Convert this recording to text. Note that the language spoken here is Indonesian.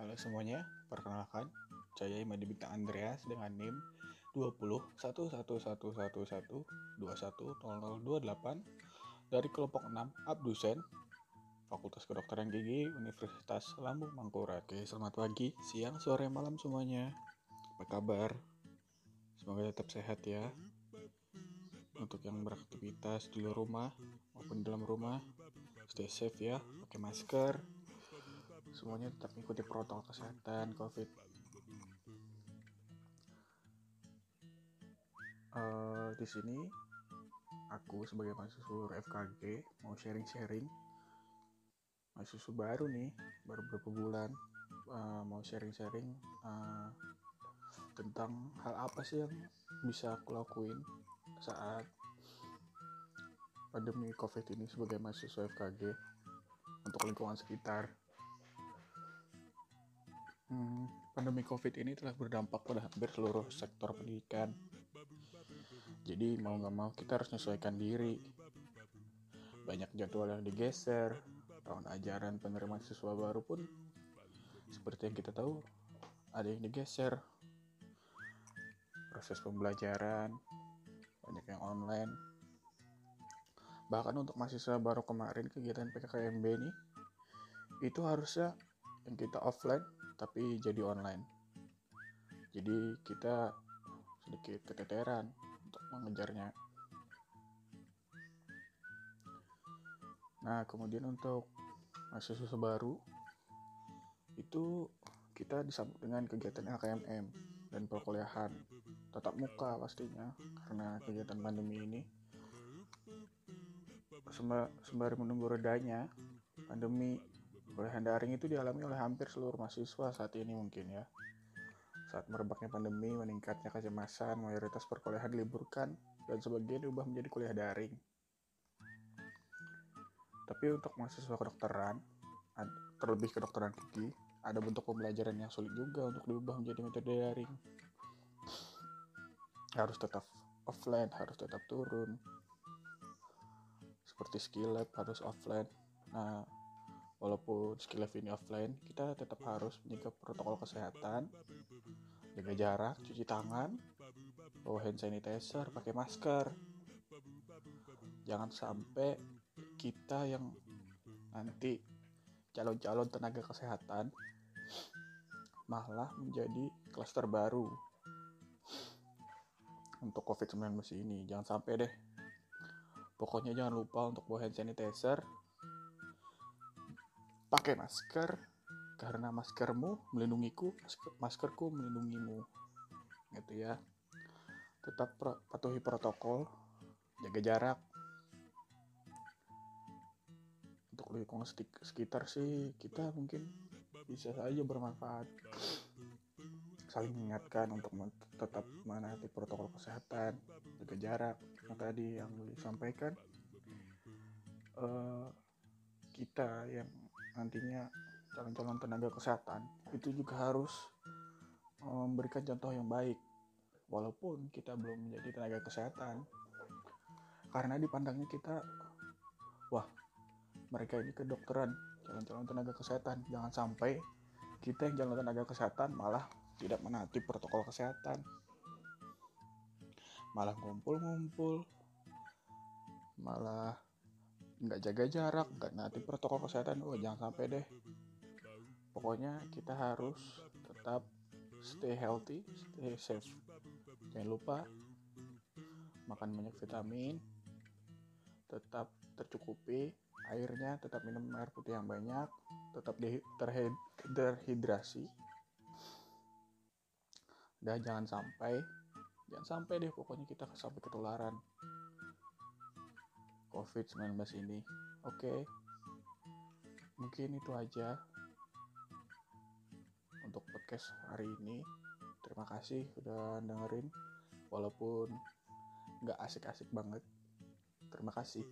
Halo semuanya, perkenalkan saya Imadi Bintang Andreas dengan NIM 20111111210028 dari kelompok 6 Abdusen Fakultas Kedokteran Gigi Universitas Lambung Mangkurat. Oke, selamat pagi, siang, sore, malam semuanya. Apa kabar? Semoga tetap sehat ya. Untuk yang beraktivitas di luar rumah maupun dalam rumah, stay safe ya, pakai masker, semuanya tetap ikuti protokol kesehatan COVID. Uh, di sini aku sebagai mahasiswa FKG mau sharing-sharing mahasiswa baru nih, baru beberapa bulan uh, mau sharing-sharing uh, tentang hal apa sih yang bisa aku lakuin saat pandemi COVID ini sebagai mahasiswa FKG untuk lingkungan sekitar. Hmm, pandemi COVID ini telah berdampak pada hampir seluruh sektor pendidikan. Jadi mau nggak mau kita harus menyesuaikan diri. Banyak jadwal yang digeser, tahun ajaran penerimaan siswa baru pun seperti yang kita tahu ada yang digeser. Proses pembelajaran, banyak yang online bahkan untuk mahasiswa baru kemarin kegiatan PKKMB ini itu harusnya yang kita offline tapi jadi online. Jadi kita sedikit keteteran untuk mengejarnya. Nah kemudian untuk mahasiswa baru itu kita disambut dengan kegiatan LKMM dan perkuliahan tetap muka pastinya karena kegiatan pandemi ini sembari menunggu redanya pandemi kuliahan daring itu dialami oleh hampir seluruh mahasiswa saat ini mungkin ya. Saat merebaknya pandemi meningkatnya kecemasan mayoritas perkuliahan diliburkan dan sebagian diubah menjadi kuliah daring. Tapi untuk mahasiswa kedokteran terlebih kedokteran gigi ada bentuk pembelajaran yang sulit juga untuk diubah menjadi metode daring. Harus tetap offline harus tetap turun. Seperti skill lab harus offline. Nah walaupun skill lab ini offline kita tetap harus menjaga protokol kesehatan jaga jarak cuci tangan bawa hand sanitizer pakai masker jangan sampai kita yang nanti calon-calon tenaga kesehatan malah menjadi klaster baru untuk COVID-19 ini. Jangan sampai deh. Pokoknya jangan lupa untuk bawa hand sanitizer. Pakai masker karena maskermu melindungiku, masker, maskerku melindungimu. Gitu ya. Tetap pro, patuhi protokol, jaga jarak. Untuk lingkungan sekitar sih kita mungkin bisa saja bermanfaat saling mengingatkan untuk tetap menaati protokol kesehatan, jaga jarak. Yang tadi yang disampaikan, uh, kita yang nantinya calon-calon tenaga kesehatan itu juga harus memberikan contoh yang baik, walaupun kita belum menjadi tenaga kesehatan, karena dipandangnya kita, wah mereka ini kedokteran, calon-calon tenaga kesehatan, jangan sampai kita yang calon tenaga kesehatan malah tidak menaati protokol kesehatan. Malah ngumpul-ngumpul malah nggak jaga jarak nggak nanti protokol kesehatan oh jangan sampai deh. Pokoknya kita harus tetap stay healthy stay safe. Jangan lupa makan banyak vitamin tetap tercukupi airnya tetap minum air putih yang banyak tetap terhidrasi. Udah jangan sampai jangan sampai deh pokoknya kita sampai ketularan COVID-19 ini. Oke. Mungkin itu aja untuk podcast hari ini. Terima kasih udah dengerin. Walaupun nggak asik-asik banget. Terima kasih